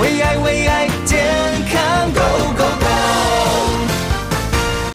为爱为爱健康 Go Go Go，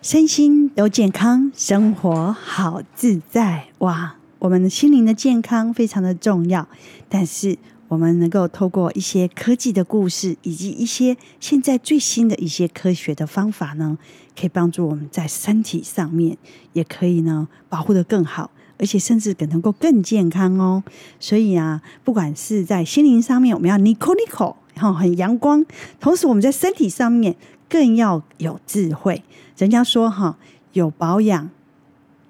身心都健康，生活好自在哇！我们的心灵的健康非常的重要，但是我们能够透过一些科技的故事，以及一些现在最新的一些科学的方法呢，可以帮助我们在身体上面也可以呢保护得更好，而且甚至能够更健康哦。所以啊，不管是在心灵上面，我们要 nico nico，然后很阳光；同时我们在身体上面更要有智慧。人家说哈，有保养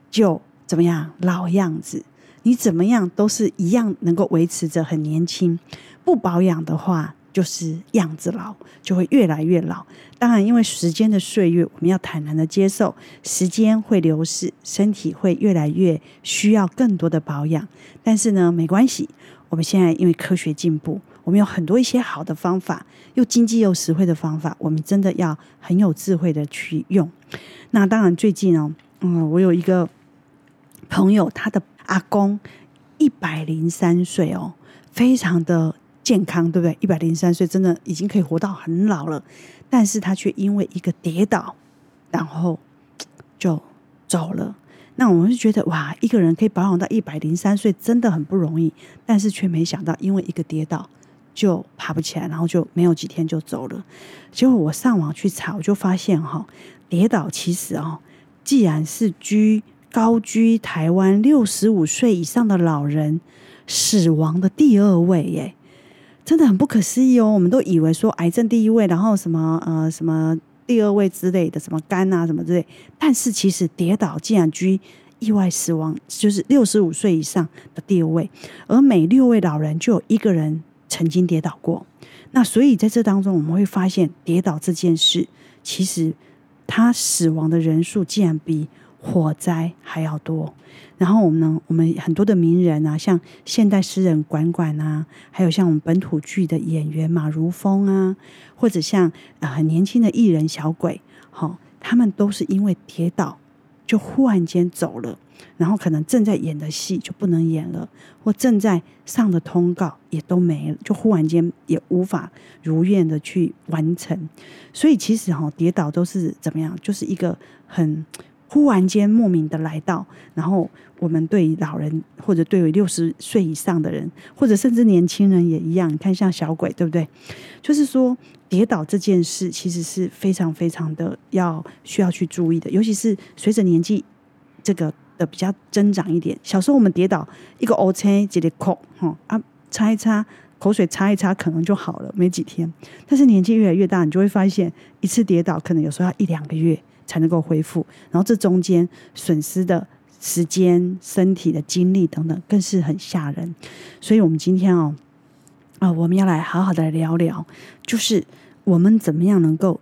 就。怎么样？老样子，你怎么样都是一样，能够维持着很年轻。不保养的话，就是样子老，就会越来越老。当然，因为时间的岁月，我们要坦然的接受，时间会流逝，身体会越来越需要更多的保养。但是呢，没关系，我们现在因为科学进步，我们有很多一些好的方法，又经济又实惠的方法，我们真的要很有智慧的去用。那当然，最近哦，嗯，我有一个。朋友，他的阿公一百零三岁哦，非常的健康，对不对？一百零三岁真的已经可以活到很老了，但是他却因为一个跌倒，然后就走了。那我们就觉得哇，一个人可以保养到一百零三岁，真的很不容易。但是却没想到，因为一个跌倒就爬不起来，然后就没有几天就走了。结果我上网去查，我就发现哈，跌倒其实哦，既然是居。高居台湾六十五岁以上的老人死亡的第二位耶，真的很不可思议哦。我们都以为说癌症第一位，然后什么呃什么第二位之类的，什么肝啊什么之类。但是其实跌倒竟然居意外死亡，就是六十五岁以上的第二位，而每六位老人就有一个人曾经跌倒过。那所以在这当中，我们会发现跌倒这件事，其实他死亡的人数竟然比。火灾还要多，然后我们呢，我们很多的名人啊，像现代诗人管管啊，还有像我们本土剧的演员马如风啊，或者像呃很年轻的艺人小鬼，好、哦，他们都是因为跌倒就忽然间走了，然后可能正在演的戏就不能演了，或正在上的通告也都没了，就忽然间也无法如愿的去完成。所以其实哈、哦，跌倒都是怎么样，就是一个很。忽然间莫名的来到，然后我们对老人或者对于六十岁以上的人，或者甚至年轻人也一样。你看，像小鬼，对不对？就是说，跌倒这件事其实是非常非常的要需要去注意的，尤其是随着年纪这个的比较增长一点。小时候我们跌倒，一个乌青一个口，哈啊，擦一擦口水，擦一擦可能就好了，没几天。但是年纪越来越大，你就会发现，一次跌倒可能有时候要一两个月。才能够恢复，然后这中间损失的时间、身体的精力等等，更是很吓人。所以，我们今天哦，啊，我们要来好好的聊聊，就是我们怎么样能够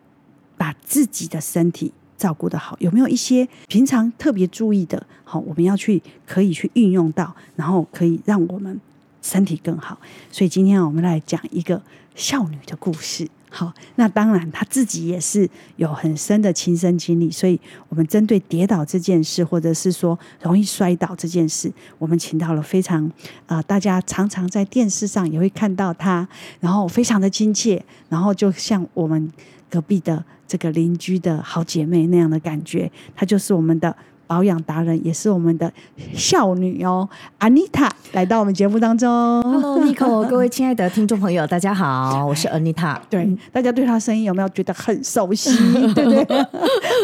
把自己的身体照顾得好？有没有一些平常特别注意的？好，我们要去可以去运用到，然后可以让我们身体更好。所以，今天我们来讲一个孝女的故事。好，那当然，他自己也是有很深的亲身经历，所以我们针对跌倒这件事，或者是说容易摔倒这件事，我们请到了非常啊、大家常常在电视上也会看到他，然后非常的亲切，然后就像我们隔壁的这个邻居的好姐妹那样的感觉，她就是我们的。保养达人也是我们的孝女哦，Anita 来到我们节目当中。Hello，Nico，各位亲爱的听众朋友，大家好，我是 Anita。对，大家对她声音有没有觉得很熟悉？对不对？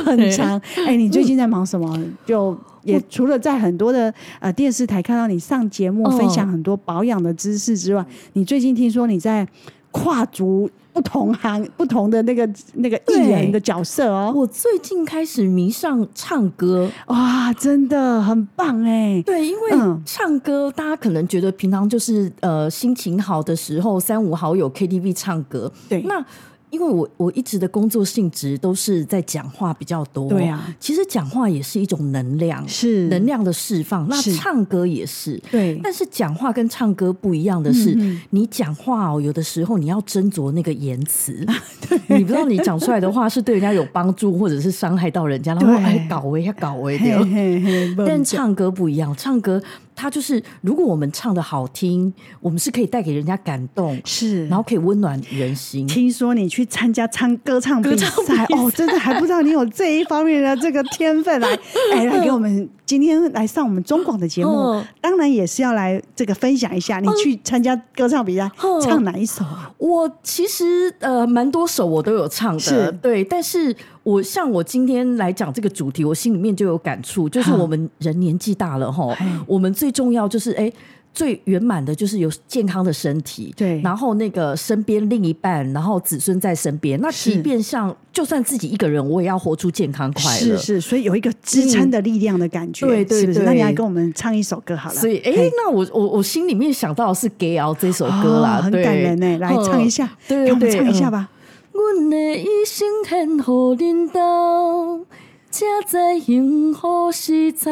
很长。哎，你最近在忙什么？就也除了在很多的呃电视台看到你上节目分享很多保养的知识之外，你最近听说你在跨足。不同行不同的那个那个艺人的角色哦，我最近开始迷上唱歌，哇，真的很棒哎！对，因为唱歌，大家可能觉得平常就是呃心情好的时候，三五好友 KTV 唱歌，对，那。因为我我一直的工作性质都是在讲话比较多，对啊，其实讲话也是一种能量，是。能量的释放。那唱歌也是，对。但是讲话跟唱歌不一样的是，嗯、你讲话哦，有的时候你要斟酌那个言辞，对。你不知道你讲出来的话是对人家有帮助，或者是伤害到人家，然后哎搞哎呀搞哎的。但唱歌不一样，唱歌它就是如果我们唱的好听，我们是可以带给人家感动，是，然后可以温暖人心。听说你去参加唱歌唱比赛哦，真的还不知道你有这一方面的这个天分来，哎，来给我们今天来上我们中广的节目，当然也是要来这个分享一下你去参加歌唱比赛唱哪一首啊？我其实呃蛮多首我都有唱的，对，但是我像我今天来讲这个主题，我心里面就有感触，就是我们人年纪大了哈，我们最重要就是哎。最圆满的就是有健康的身体，对，然后那个身边另一半，然后子孙在身边。那即便像就算自己一个人，我也要活出健康快乐。是是，所以有一个支撑的力量的感觉。对对对，那你来跟我们唱一首歌好了。所以，哎，那我我我心里面想到的是《给熬》这首歌啦，很感人呢。来唱一下，对对对，唱一下吧。阮的一生献乎恁兜，才知幸福是吵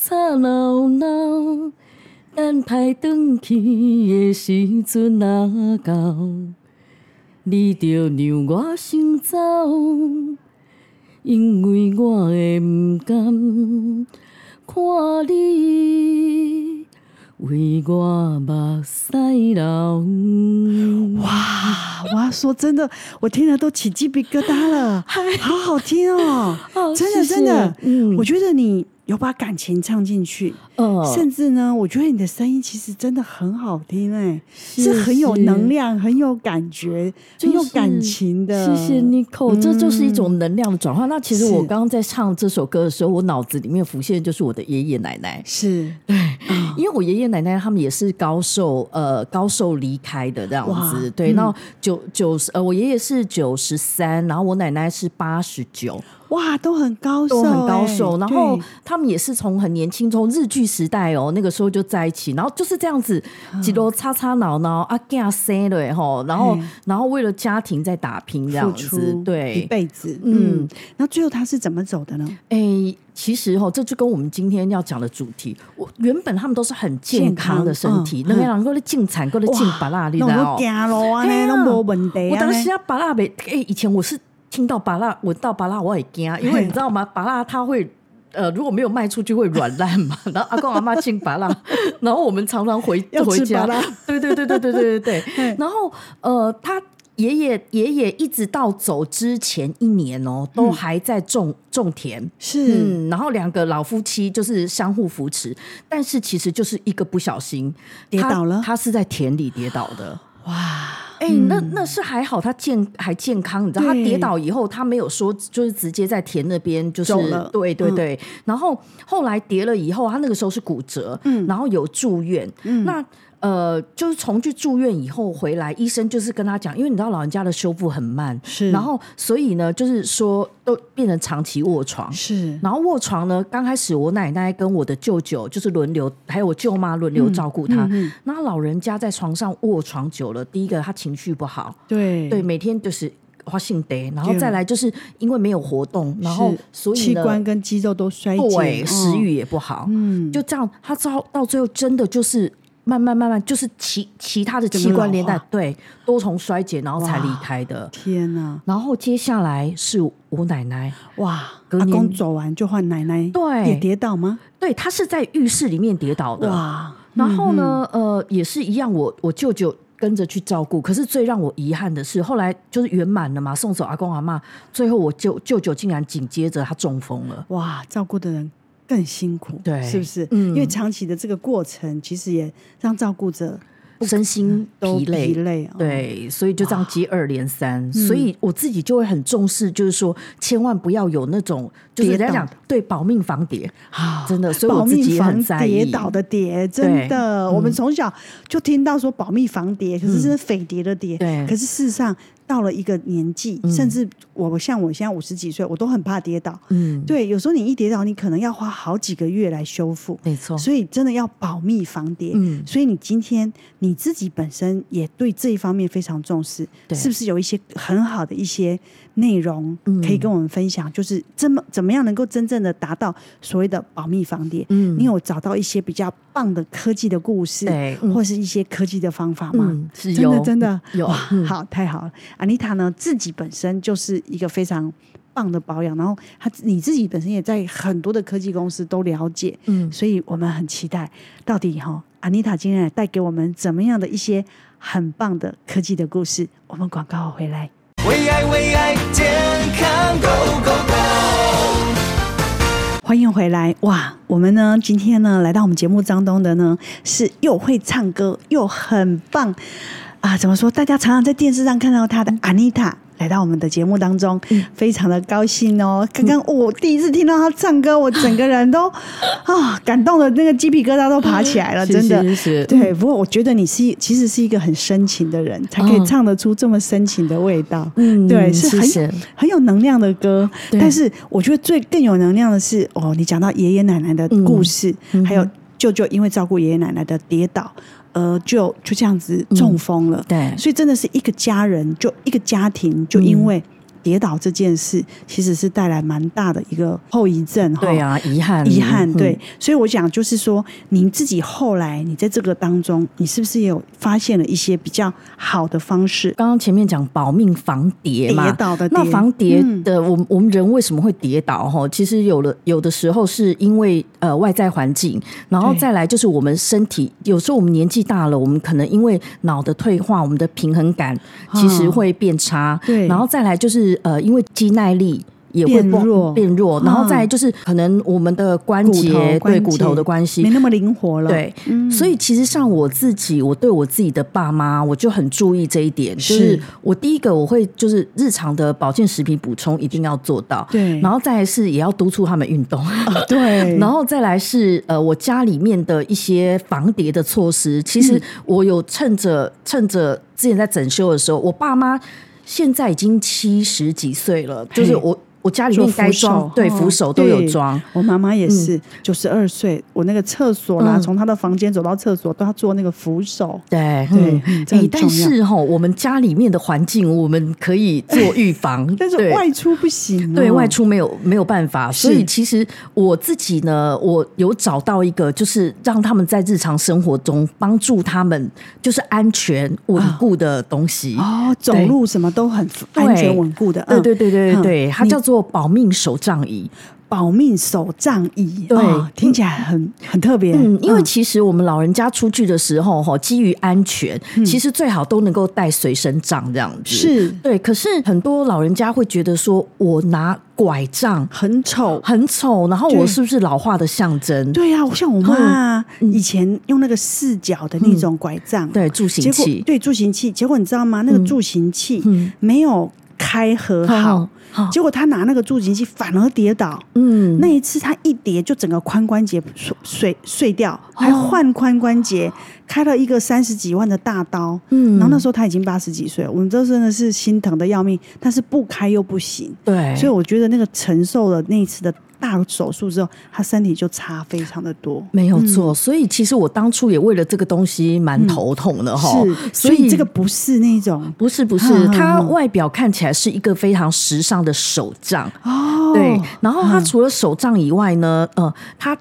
吵闹闹。等待转去的时阵若到，你就让我先走，因为我会不甘看你为我目屎流。哇！我要说真的，我听了都起鸡皮疙瘩了，好好听哦！真的真的，嗯，我觉得你。有把感情唱进去，嗯、甚至呢，我觉得你的声音其实真的很好听哎，是，是很有能量、很有感觉、就是、很有感情的。谢谢 Nico，、嗯、这就是一种能量的转换。那其实我刚刚在唱这首歌的时候，我脑子里面浮现就是我的爷爷奶奶，是对，嗯、因为我爷爷奶奶他们也是高寿呃高寿离开的这样子，哇对。那九九十呃，我爷爷是九十三，然后我奶奶是八十九。哇，都很高寿，都很高寿。然后他们也是从很年轻，从日剧时代哦，那个时候就在一起，然后就是这样子，几多吵吵闹闹啊，干生的吼，然后然后为了家庭在打拼这样子，对，一辈子。嗯，那最后他是怎么走的呢？哎，其实哈，这就跟我们今天要讲的主题，我原本他们都是很健康的身体，那个人过来进产，过来进巴拉，你知道吗？我当时要巴拉呗，哎，以前我是。听到巴拉，闻到巴拉，我也惊，因为你知道吗？巴拉它会，呃，如果没有卖出去会软烂嘛。然后阿公阿妈亲芭乐，然后我们常常回回家，对对对对对对对对。然后呃，他爷爷爷爷一直到走之前一年哦，都还在种种田，是、嗯。然后两个老夫妻就是相互扶持，但是其实就是一个不小心跌倒了，他是在田里跌倒的，哇。哎、欸，那那是还好，他健还健康，你知道，他跌倒以后，他没有说就是直接在田那边就是，了。对对对，嗯、然后后来跌了以后，他那个时候是骨折，嗯，然后有住院，嗯，那。呃，就是从去住院以后回来，医生就是跟他讲，因为你知道老人家的修复很慢，是，然后所以呢，就是说都变成长期卧床，是，然后卧床呢，刚开始我奶奶跟我的舅舅就是轮流，还有我舅妈轮流照顾他。嗯嗯、那老人家在床上卧床久了，第一个他情绪不好，对。对，每天就是花性得，然后再来就是因为没有活动，然后所以器官跟肌肉都衰竭，对，食欲也不好，嗯，就这样，他到到最后真的就是。慢慢慢慢，就是其其他的器官连带，对，多重衰竭，然后才离开的。天哪！然后接下来是我奶奶，哇，阿公走完就换奶奶，对，也跌倒吗？对，她是在浴室里面跌倒的。哇！然后呢，呃，也是一样，我我舅舅跟着去照顾。可是最让我遗憾的是，后来就是圆满了嘛，送走阿公阿妈，最后我舅舅舅竟然紧接着他中风了。哇！照顾的人。更辛苦，对，是不是？嗯，因为长期的这个过程，其实也让照顾者身心疲累，疲累。对，所以就这样接二连三，所以我自己就会很重视，就是说，千万不要有那种，就是人家讲，对，保命防跌啊，真的，所以我自己很在意跌倒的。跌，真的，我们从小就听到说保命防跌，可是是匪谍的谍，对，可是事实上。到了一个年纪，甚至我像我现在五十几岁，我都很怕跌倒。嗯，对，有时候你一跌倒，你可能要花好几个月来修复。没错，所以真的要保密防跌。嗯，所以你今天你自己本身也对这一方面非常重视，是不是有一些很好的一些内容可以跟我们分享？嗯、就是怎么怎么样能够真正的达到所谓的保密防跌？嗯，你有找到一些比较棒的科技的故事，对，或是一些科技的方法吗？嗯、是真的真的有，哇，好，太好了。安妮塔呢，自己本身就是一个非常棒的保养，然后他你自己本身也在很多的科技公司都了解，嗯，所以我们很期待到底哈、哦，安妮塔今天来带给我们怎么样的一些很棒的科技的故事。我们广告回来，为爱为爱健康 Go Go Go，欢迎回来哇！我们呢今天呢来到我们节目当中的呢是又会唱歌又很棒啊，怎么说？大家常常在电视上看到他的安妮塔。来到我们的节目当中，嗯、非常的高兴哦！刚刚我第一次听到他唱歌，我整个人都 啊、哦、感动的那个鸡皮疙瘩都爬起来了，真的。是是是。对，不过我觉得你是其实是一个很深情的人，才可以唱得出这么深情的味道。嗯，对，是很很有能量的歌。但是我觉得最更有能量的是哦，你讲到爷爷奶奶的故事，嗯、还有舅舅因为照顾爷爷奶奶的跌倒。呃，就就这样子中风了，嗯，对，所以真的是一个家人，就一个家庭，就因为。跌倒这件事其实是带来蛮大的一个后遗症哈，对啊，遗憾，遗憾，对，嗯、所以我想就是说，您自己后来你在这个当中，你是不是也有发现了一些比较好的方式？刚刚前面讲保命防跌嘛，跌倒的跌，那防跌的，我我们人为什么会跌倒？哈，其实有了有的时候是因为呃外在环境，然后再来就是我们身体，有时候我们年纪大了，我们可能因为脑的退化，我们的平衡感其实会变差，对，然后再来就是。呃，因为肌耐力也会变弱，变弱，然后再就是可能我们的关节对骨头的关系没那么灵活了。对，嗯、所以其实像我自己，我对我自己的爸妈，我就很注意这一点。就是我第一个我会就是日常的保健食品补充一定要做到，对，然后再来是也要督促他们运动，对，然后再来是呃我家里面的一些防跌的措施。其实我有趁着趁着之前在整修的时候，我爸妈。现在已经七十几岁了，就是我。我家里面该装对扶手都有装，我妈妈也是九十二岁，我那个厕所啦，从她的房间走到厕所都要做那个扶手。对对，哎，但是哈，我们家里面的环境我们可以做预防，但是外出不行，对外出没有没有办法。所以其实我自己呢，我有找到一个，就是让他们在日常生活中帮助他们，就是安全稳固的东西。哦，走路什么都很安全稳固的。对对对对对对，它叫做。保命手杖椅，保命手杖椅，对，哦、听起来很很特别。嗯，因为其实我们老人家出去的时候，哈，基于安全，嗯、其实最好都能够带随身杖这样子。是。对，可是很多老人家会觉得说，我拿拐杖很丑，很丑，然后我是不是老化的象征？对呀、啊，像我妈以前用那个四角的那种拐杖，嗯、对助行器，对助行器，结果你知道吗？那个助行器没有开合好。结果他拿那个助行器反而跌倒，嗯，那一次他一跌就整个髋关节碎碎碎掉，还换髋关节，开了一个三十几万的大刀，嗯，然后那时候他已经八十几岁了，我们这真的是心疼的要命，但是不开又不行，对，所以我觉得那个承受了那一次的。大手术之后，他身体就差非常的多，没有错。嗯、所以其实我当初也为了这个东西蛮头痛的哈。是，所以这个不是那种，不是不是，它外表看起来是一个非常时尚的手杖哦。对，然后它除了手杖以外呢，呃，它。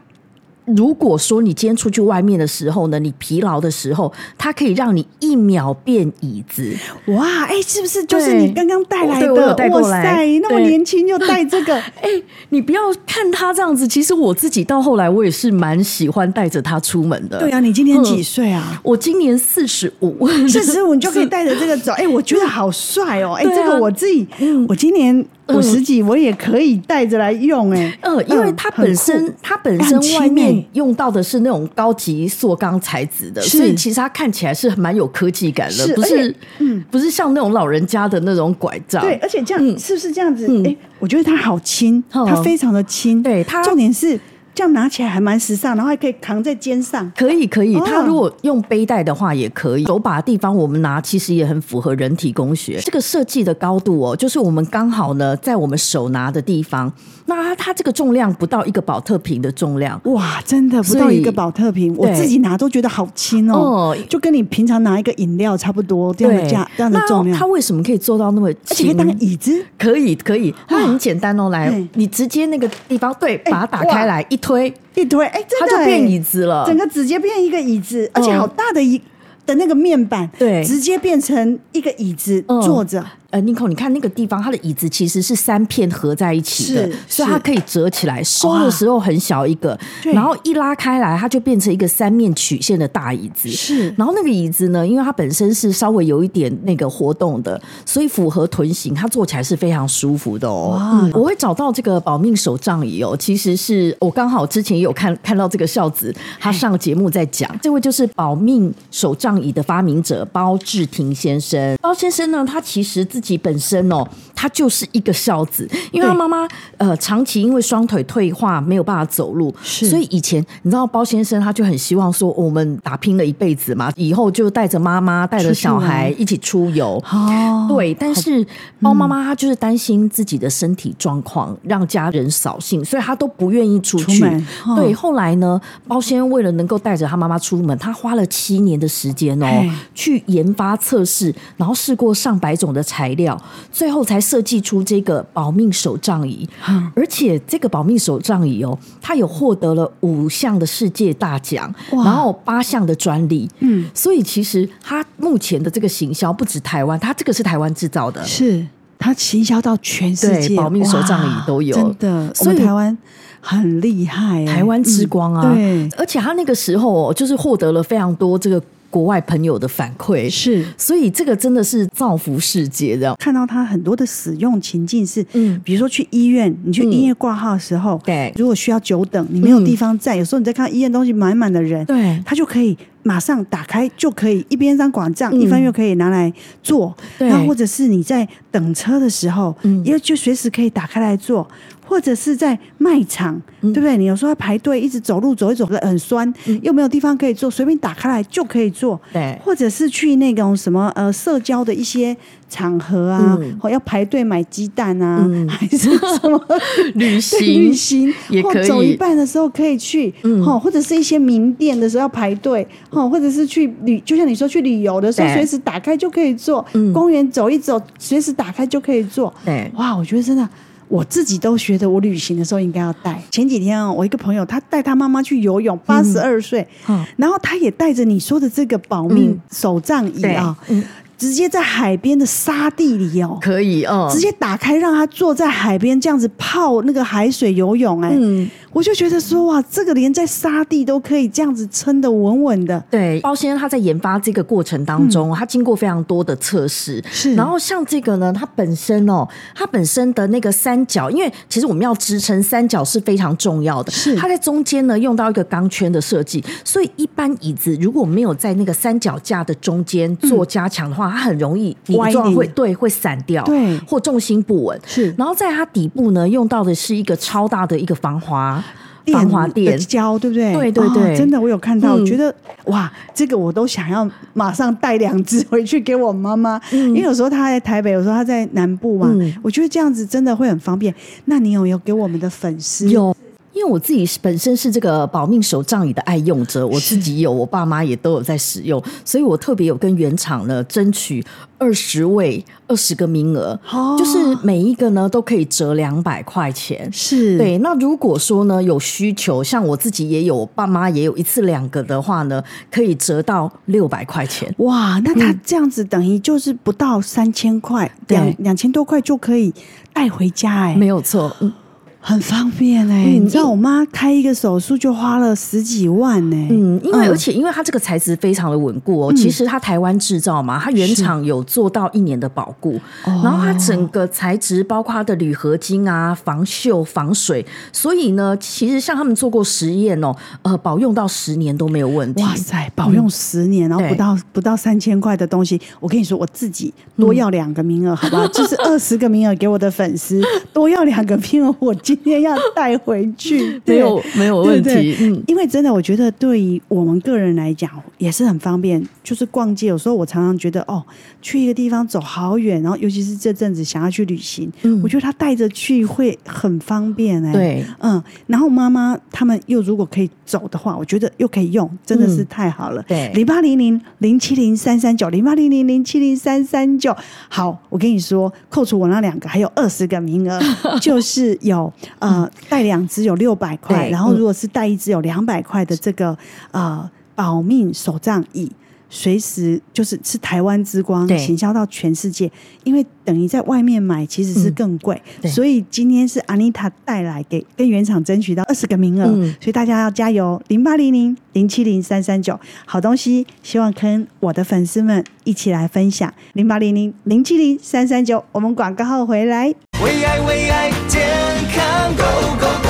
如果说你今天出去外面的时候呢，你疲劳的时候，它可以让你一秒变椅子。哇，哎、欸，是不是就是你刚刚带来的？对，我有带过来。哇塞，那么年轻就带这个，哎、欸，你不要看他这样子，其实我自己到后来我也是蛮喜欢带着他出门的。对啊，你今年几岁啊？嗯、我今年四十五，四十五你就可以带着这个走。哎、欸，我觉得好帅哦、喔！哎、这个我自己，嗯、我今年。五十几我也可以带着来用哎、欸，嗯，因为它本身它本身外面用到的是那种高级塑钢材质的，所以其实它看起来是蛮有科技感的，不是嗯，不是像那种老人家的那种拐杖。对，而且这样是不是这样子？哎，我觉得它好轻，它非常的轻，对它重点是。这样拿起来还蛮时尚，然后还可以扛在肩上，可以可以。它如果用背带的话也可以。手把的地方我们拿，其实也很符合人体工学。这个设计的高度哦，就是我们刚好呢在我们手拿的地方，那它这个重量不到一个保特瓶的重量，哇，真的不到一个保特瓶，我自己拿都觉得好轻哦，就跟你平常拿一个饮料差不多这样的价，这样的重量。它为什么可以做到那么轻？而且可以当椅子，可以可以。它很简单哦，来，你直接那个地方对，把它打开来一。推一推，哎，真的，它就变椅子了，整个直接变一个椅子，而且好大的一的那个面板，对，直接变成一个椅子坐着。呃，Nico，你看那个地方，它的椅子其实是三片合在一起的，所以它可以折起来，收的时候很小一个，然后一拉开来，它就变成一个三面曲线的大椅子。是，然后那个椅子呢，因为它本身是稍微有一点那个活动的，所以符合臀型，它坐起来是非常舒服的哦。嗯、我会找到这个保命手杖椅哦，其实是我刚好之前也有看看到这个孝子，他上节目在讲，这位就是保命手杖椅的发明者包志廷先生。包先生呢，他其实自己本身哦，他就是一个孝子，因为他妈妈呃长期因为双腿退化没有办法走路，所以以前你知道包先生他就很希望说，我们打拼了一辈子嘛，以后就带着妈妈带着小孩一起出游。哦，对，但是包妈妈她就是担心自己的身体状况，让家人扫兴，所以她都不愿意出去。出对，后来呢，包先生为了能够带着他妈妈出门，他花了七年的时间哦，去研发测试，然后试过上百种的材料，最后才设计出这个保命手杖椅。而且这个保命手杖椅哦，它有获得了五项的世界大奖，然后八项的专利。嗯，所以其实它目前的这个行销不止台湾，它这个是台湾制造的，是它行销到全世界，保命手杖椅都有，真的。所以台湾。很厉害，台湾之光啊！对，而且他那个时候哦就是获得了非常多这个国外朋友的反馈，是，所以这个真的是造福世界的。看到他很多的使用情境是，嗯，比如说去医院，你去医院挂号的时候，对，如果需要久等，你没有地方站，有时候你在看医院东西满满的人，对，他就可以马上打开，就可以一边张管账，一方又可以拿来做，对，然后或者是你在等车的时候，嗯，因为就随时可以打开来做。或者是在卖场，对不对？你有时候要排队，一直走路走一走很酸，又没有地方可以坐，随便打开来就可以坐。对，或者是去那种什么呃社交的一些场合啊，或要排队买鸡蛋啊，还是什么？旅行。旅行。也可以。走一半的时候可以去，哈，或者是一些名店的时候要排队，哦，或者是去旅，就像你说去旅游的时候，随时打开就可以做。公园走一走，随时打开就可以做。对，哇，我觉得真的。我自己都觉得，我旅行的时候应该要带。前几天啊我一个朋友，他带他妈妈去游泳，八十二岁，嗯、然后他也带着你说的这个保命手杖椅啊，嗯、直接在海边的沙地里哦，可以哦，直接打开让他坐在海边这样子泡那个海水游泳，哎。嗯我就觉得说哇，这个连在沙地都可以这样子撑得稳稳的。对，包先生他在研发这个过程当中，嗯、他经过非常多的测试。是，然后像这个呢，它本身哦，它本身的那个三角，因为其实我们要支撑三角是非常重要的。是，它在中间呢用到一个钢圈的设计，所以一般椅子如果没有在那个三脚架的中间做加强的话，嗯、它很容易你撞会对会散掉，对，或重心不稳。是，然后在它底部呢用到的是一个超大的一个防滑。防滑垫胶，对不对？对对对，真的，我有看到，我觉得哇，这个我都想要马上带两只回去给我妈妈，因为有时候她在台北，有时候她在南部嘛，我觉得这样子真的会很方便。那你有没有给我们的粉丝？有，因为我自己本身是这个保命手杖椅的爱用者，我自己有，我爸妈也都有在使用，所以我特别有跟原厂呢争取。二十位，二十个名额，哦、就是每一个呢都可以折两百块钱。是对。那如果说呢有需求，像我自己也有，我爸妈也有一次两个的话呢，可以折到六百块钱。哇，那他这样子等于就是不到三千块，两两千多块就可以带回家哎、欸，没有错。嗯很方便哎、欸，嗯、你知道我妈开一个手术就花了十几万呢、欸。嗯，因为、嗯、而且因为它这个材质非常的稳固哦，嗯、其实它台湾制造嘛，它原厂有做到一年的保固，哦然后它整个材质包括它的铝合金啊，防锈防水，所以呢，其实像他们做过实验哦，呃，保用到十年都没有问题。哇塞，保用十年，嗯、然后不到不到三千块的东西，我跟你说，我自己多要两个名额，好不好？就是二十个名额给我的粉丝，多要两个名额，我今。今天要带回去，没有没有问题。嗯，因为真的，我觉得对于我们个人来讲也是很方便。就是逛街，有时候我常常觉得，哦，去一个地方走好远，然后尤其是这阵子想要去旅行，嗯，我觉得他带着去会很方便哎。对，嗯，然后妈妈他们又如果可以走的话，我觉得又可以用，真的是太好了。对，零八零零零七零三三九，零八零零零七零三三九。好，我跟你说，扣除我那两个，还有二十个名额，就是有。呃，带两只有六百块，然后如果是带一只有两百块的这个呃保命手杖椅，随时就是是台湾之光，行销到全世界。因为等于在外面买其实是更贵，嗯、所以今天是 Anita 带来给跟原厂争取到二十个名额，嗯、所以大家要加油！零八零零零七零三三九，好东西，希望跟我的粉丝们一起来分享。零八零零零七零三三九，我们广告后回来。为爱为爱 go go go.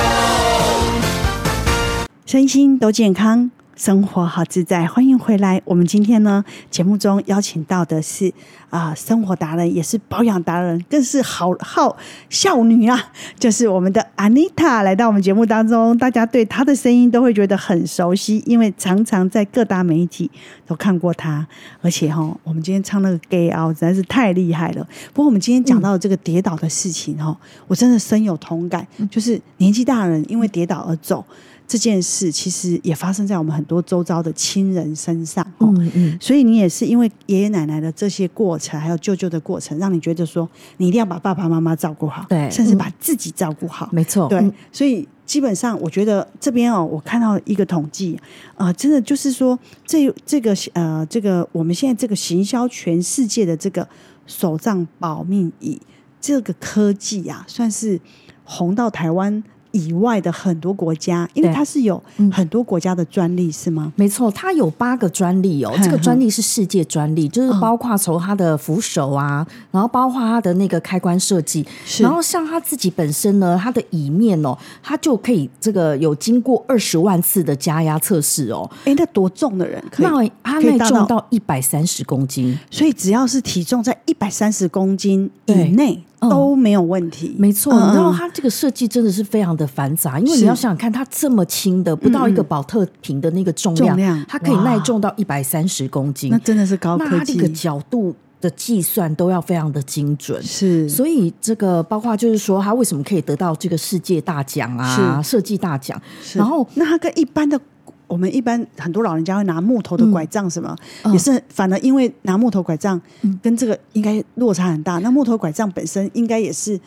身心都健康。生活好自在，欢迎回来。我们今天呢，节目中邀请到的是啊、呃，生活达人，也是保养达人，更是好好少女啊，就是我们的 Anita 来到我们节目当中。大家对她的声音都会觉得很熟悉，因为常常在各大媒体都看过她。而且哈，我们今天唱那个《Gay Out》实在是太厉害了。不过我们今天讲到的这个跌倒的事情哈，嗯、我真的深有同感，就是年纪大人因为跌倒而走。这件事其实也发生在我们很多周遭的亲人身上，嗯嗯，所以你也是因为爷爷奶奶的这些过程，还有舅舅的过程，让你觉得说你一定要把爸爸妈妈照顾好，对，甚至把自己照顾好，没错，对，所以基本上我觉得这边哦，我看到一个统计，呃，真的就是说这这个呃这个我们现在这个行销全世界的这个手账保命椅这个科技啊，算是红到台湾以外的很多国家，因为它是有很多国家的专利，是吗？没错，它有八个专利哦。这个专利是世界专利，就是包括从它的扶手啊，然后包括它的那个开关设计，然后像它自己本身呢，它的椅面哦，它就可以这个有经过二十万次的加压测试哦。哎，那多重的人可以？那它耐重到一百三十公斤，所以只要是体重在一百三十公斤以内。都没有问题，没错。你知道它这个设计真的是非常的繁杂，因为你要想想看，它这么轻的，不到一个保特瓶的那个重量，它可以耐重到一百三十公斤，那真的是高科技。那它这个角度的计算都要非常的精准，是。所以这个包括就是说，它为什么可以得到这个世界大奖啊？设计大奖。然后，那它跟一般的。我们一般很多老人家会拿木头的拐杖，什么、嗯、也是，反而因为拿木头拐杖跟这个应该落差很大。那木头拐杖本身应该也是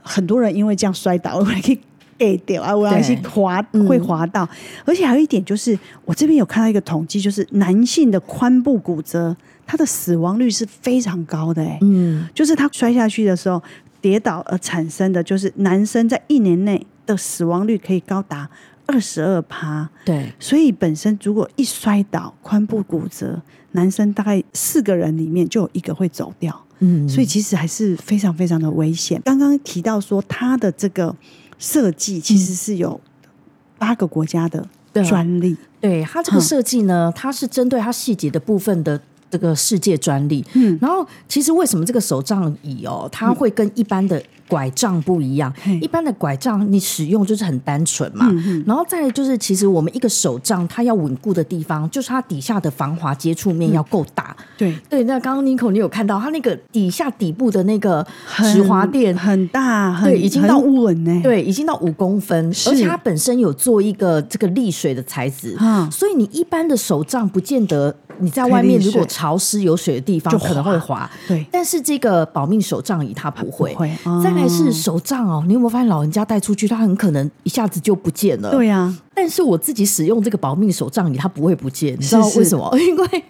很多人因为这样摔倒，会可以给掉啊，我要去滑会滑到。嗯、而且还有一点就是，我这边有看到一个统计，就是男性的髋部骨折，他的死亡率是非常高的、欸。哎，嗯，就是他摔下去的时候跌倒而产生的，就是男生在一年内的死亡率可以高达。二十二趴，对，所以本身如果一摔倒，髋部骨折，男生大概四个人里面就有一个会走掉，嗯，所以其实还是非常非常的危险。刚刚提到说，它的这个设计其实是有八个国家的专利，对，它这个设计呢，它是针对它细节的部分的。这个世界专利，嗯，然后其实为什么这个手杖椅哦，它会跟一般的拐杖不一样？嗯、一般的拐杖你使用就是很单纯嘛，然后再来就是，其实我们一个手杖它要稳固的地方，就是它底下的防滑接触面要够大。嗯、对。对，那刚刚 Nico 你有看到它那个底下底部的那个止滑垫。很大，很对，已经到稳呢，对，已经到五公分，而且它本身有做一个这个沥水的材质，嗯、所以你一般的手杖不见得。你在外面如果潮湿有水的地方可能会滑，对。但是这个保命手杖椅它不会。再来是手杖哦，你有没有发现老人家带出去，他很可能一下子就不见了？对呀。但是我自己使用这个保命手杖椅，它不会不见，你知道为什么？因为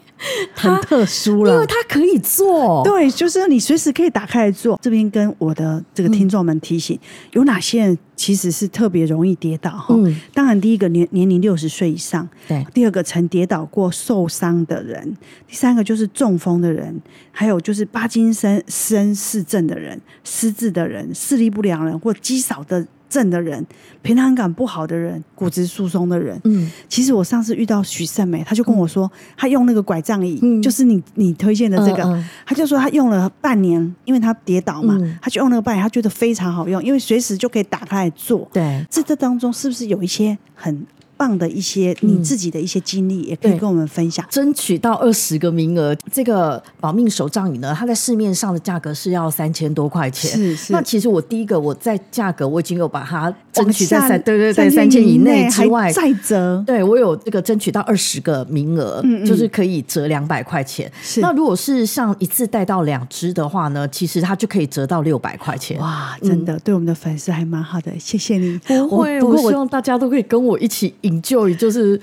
很特殊了，因为它可以做。对，就是你随时可以打开来做。这边跟我的这个听众们提醒，有哪些人？其实是特别容易跌倒哈，嗯、当然第一个年年龄六十岁以上，对，第二个曾跌倒过受伤的人，第三个就是中风的人，还有就是帕金森氏症的人、失智的人、视力不良人或肌少的。症的人，平衡感不好的人，骨质疏松的人，嗯，其实我上次遇到许胜美，他就跟我说，嗯、他用那个拐杖椅，嗯、就是你你推荐的这个，嗯嗯、他就说他用了半年，因为他跌倒嘛，嗯、他就用那个半年，他觉得非常好用，因为随时就可以打开来做。对，这这当中是不是有一些很棒的一些你自己的一些经历，也可以跟我们分享。争取到二十个名额，这个保命手杖椅呢，它在市面上的价格是要三千多块钱。是是。那其实我第一个我在价格我已经有把它争取在三对对对三千以内之外再折。对我有这个争取到二十个名额，嗯嗯就是可以折两百块钱。是。那如果是像一次带到两只的话呢，其实它就可以折到六百块钱。哇，真的、嗯、对我们的粉丝还蛮好的，谢谢你。不会，不过我希望大家都可以跟我一起。引咎，也就是。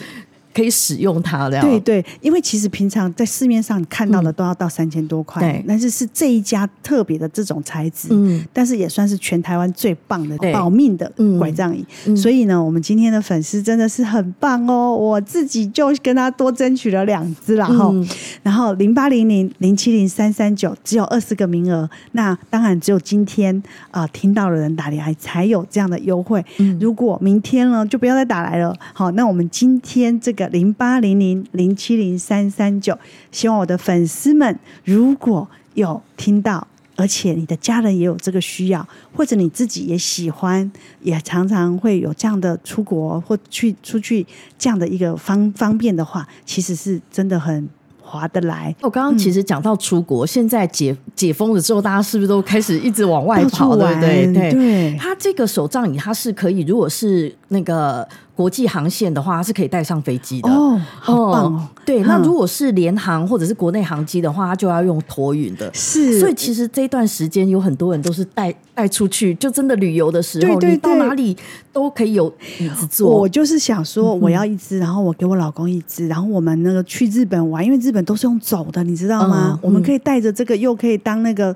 可以使用它这样。对对，因为其实平常在市面上看到的都要到三千多块，对，但是是这一家特别的这种材质，嗯，但是也算是全台湾最棒的保命的拐杖椅。所以呢，我们今天的粉丝真的是很棒哦，我自己就跟他多争取了两只了哈。然后零八零零零七零三三九只有二十个名额，那当然只有今天啊、呃、听到的人打来才有这样的优惠。如果明天呢，就不要再打来了。好，那我们今天这个零八零零零七零三三九，希望我的粉丝们如果有听到，而且你的家人也有这个需要，或者你自己也喜欢，也常常会有这样的出国或去出去这样的一个方方便的话，其实是真的很。划得来。我刚刚其实讲到出国，嗯、现在解解封了之后，大家是不是都开始一直往外跑？对？对，对。它这个手杖椅，它是可以，如果是那个。国际航线的话，它是可以带上飞机的哦，好棒哦！对，那如果是联航或者是国内航机的话，它就要用托运的。是，所以其实这段时间有很多人都是带带出去，就真的旅游的时候，对对对，你到哪里都可以有椅子坐。我就是想说，我要一只，然后我给我老公一只，然后我们那个去日本玩，因为日本都是用走的，你知道吗？嗯、我们可以带着这个，又可以当那个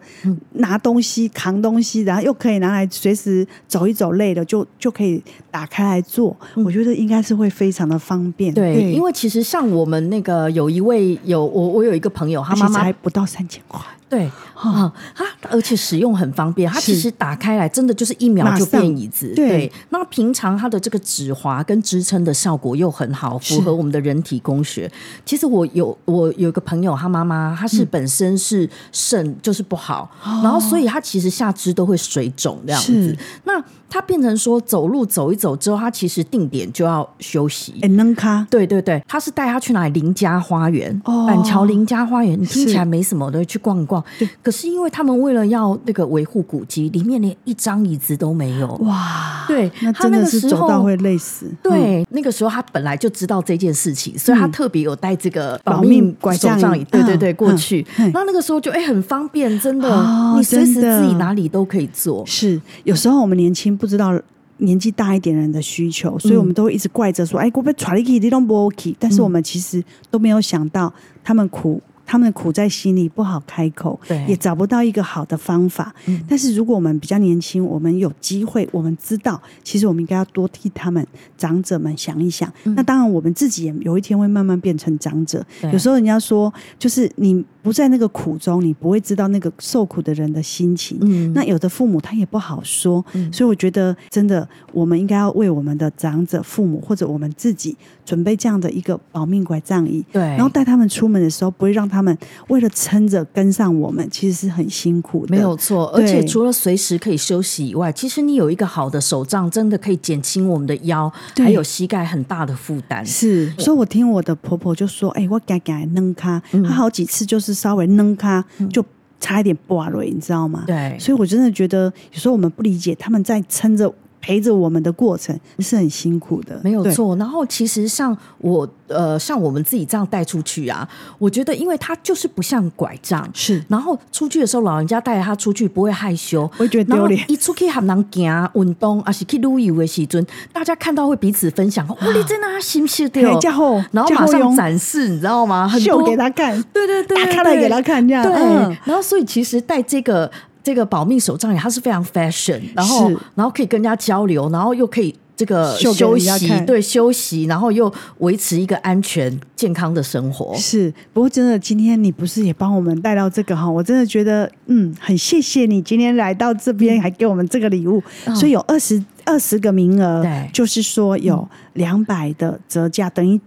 拿东西、扛东西，然后又可以拿来随时走一走，累了就就可以打开来坐。我觉得应该是会非常的方便。对，对，因为其实像我们那个有一位有我我有一个朋友，他妈妈才不到三千块。对，啊，它而且使用很方便，它其实打开来真的就是一秒就变椅子。对，对，那平常它的这个指滑跟支撑的效果又很好，符合我们的人体工学。其实我有我有个朋友，他妈妈她是本身是肾就是不好，嗯、然后所以她其实下肢都会水肿这样子。那他变成说走路走一走之后，他其实定点就要休息。哎，能卡？对对对，他是带他去哪里？林家花园，哦、板桥林家花园，你听起来没什么，的去逛一逛。对，可是因为他们为了要那个维护古迹，里面连一张椅子都没有。哇，对，那真的是走到会累死。对，那个时候他本来就知道这件事情，所以他特别有带这个保命拐杖椅。对对对，过去。那那个时候就哎很方便，真的，你随时自己哪里都可以坐。是，有时候我们年轻不知道年纪大一点人的需求，所以我们都会一直怪着说：“哎，我被传了一地都不 OK。”但是我们其实都没有想到他们苦。他们的苦在心里，不好开口，对，也找不到一个好的方法。嗯，但是如果我们比较年轻，我们有机会，我们知道，其实我们应该要多替他们长者们想一想。嗯，那当然，我们自己也有一天会慢慢变成长者。有时候人家说，就是你不在那个苦中，你不会知道那个受苦的人的心情。嗯，那有的父母他也不好说。嗯，所以我觉得，真的，我们应该要为我们的长者、父母或者我们自己准备这样的一个保命拐杖椅。对，然后带他们出门的时候，不会让他们。为了撑着跟上我们，其实是很辛苦的，没有错。而且除了随时可以休息以外，其实你有一个好的手杖，真的可以减轻我们的腰还有膝盖很大的负担。是，所以我听我的婆婆就说：“哎、欸，我改改弄卡，她好几次就是稍微弄卡，就差一点挂了，你知道吗？”对，所以我真的觉得有时候我们不理解他们在撑着。陪着我们的过程是很辛苦的，没有错。然后其实像我呃，像我们自己这样带出去啊，我觉得因为他就是不像拐杖，是。然后出去的时候，老人家带着他出去不会害羞，不会觉得丢脸。一出去很能行运动，啊是去旅游的时阵，大家看到会彼此分享。哦，你在哪新秀的？然后马上展示，你知道吗？秀给他看，对对对，打开来给他看，这样。对。然后所以其实带这个。这个保命手账也，它是非常 fashion，然后然后可以跟人家交流，然后又可以这个休息，对休息，然后又维持一个安全健康的生活。是，不过真的，今天你不是也帮我们带到这个哈？我真的觉得，嗯，很谢谢你今天来到这边，还给我们这个礼物，嗯、所以有二十二十个名额，对，就是说有两百的折价，等于。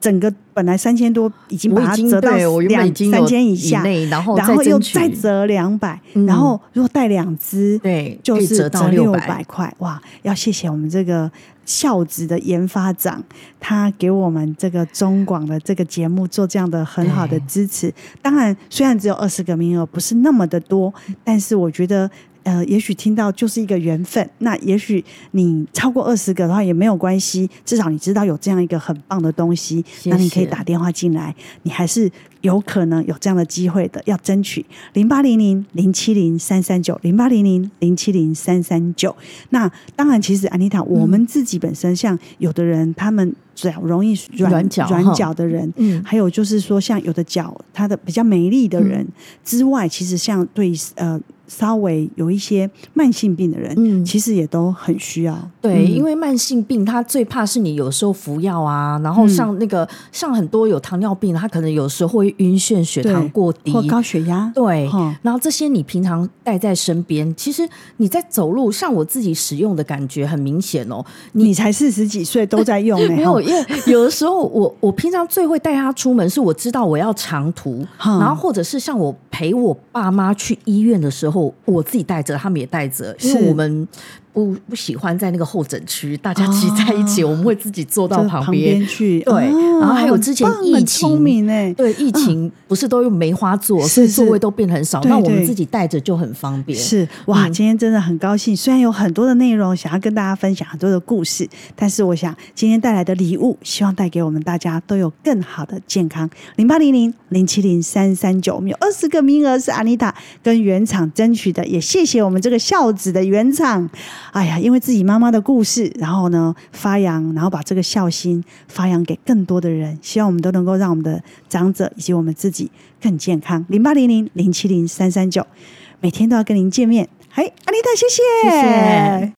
整个本来三千多，已经把它折到两三千以下，然后然后又再折两百，然后如果带两只，对，就是折到六百块。哇，要谢谢我们这个孝子的研发长，他给我们这个中广的这个节目做这样的很好的支持。当然，虽然只有二十个名额，不是那么的多，但是我觉得。呃，也许听到就是一个缘分。那也许你超过二十个的话也没有关系，至少你知道有这样一个很棒的东西，那你可以打电话进来，你还是有可能有这样的机会的。要争取零八零零零七零三三九零八零零零七零三三九。那当然，其实安妮塔，我们自己本身像有的人，他们脚容易软软脚软脚的人，嗯，还有就是说像有的脚它的比较美丽的人之外，其实像对呃。稍微有一些慢性病的人，嗯，其实也都很需要。对，嗯、因为慢性病，他最怕是你有时候服药啊，然后像那个、嗯、像很多有糖尿病，他可能有时候会晕眩、血糖过低或高血压。对，嗯、然后这些你平常带在身边，其实你在走路，像我自己使用的感觉很明显哦。你，你才四十几岁都在用、欸，没有，因为有的时候我我平常最会带他出门，是我知道我要长途，嗯、然后或者是像我陪我爸妈去医院的时候。我自己带着，他们也带着，因为我们。不不喜欢在那个候诊区，大家挤在一起，哦、我们会自己坐到旁边去。对，哦、然后还有之前疫情，对疫情不是都用梅花座，嗯、所以座位都变很少。那我们自己带着就很方便。是哇，今天真的很高兴。虽然有很多的内容想要跟大家分享，很多的故事，但是我想今天带来的礼物，希望带给我们大家都有更好的健康。零八零零零七零三三九，我们有二十个名额是安妮塔跟原厂争取的，也谢谢我们这个孝子的原厂。哎呀，因为自己妈妈的故事，然后呢发扬，然后把这个孝心发扬给更多的人，希望我们都能够让我们的长者以及我们自己更健康。零八零零零七零三三九，每天都要跟您见面。嘿，安妮塔，谢谢。谢谢。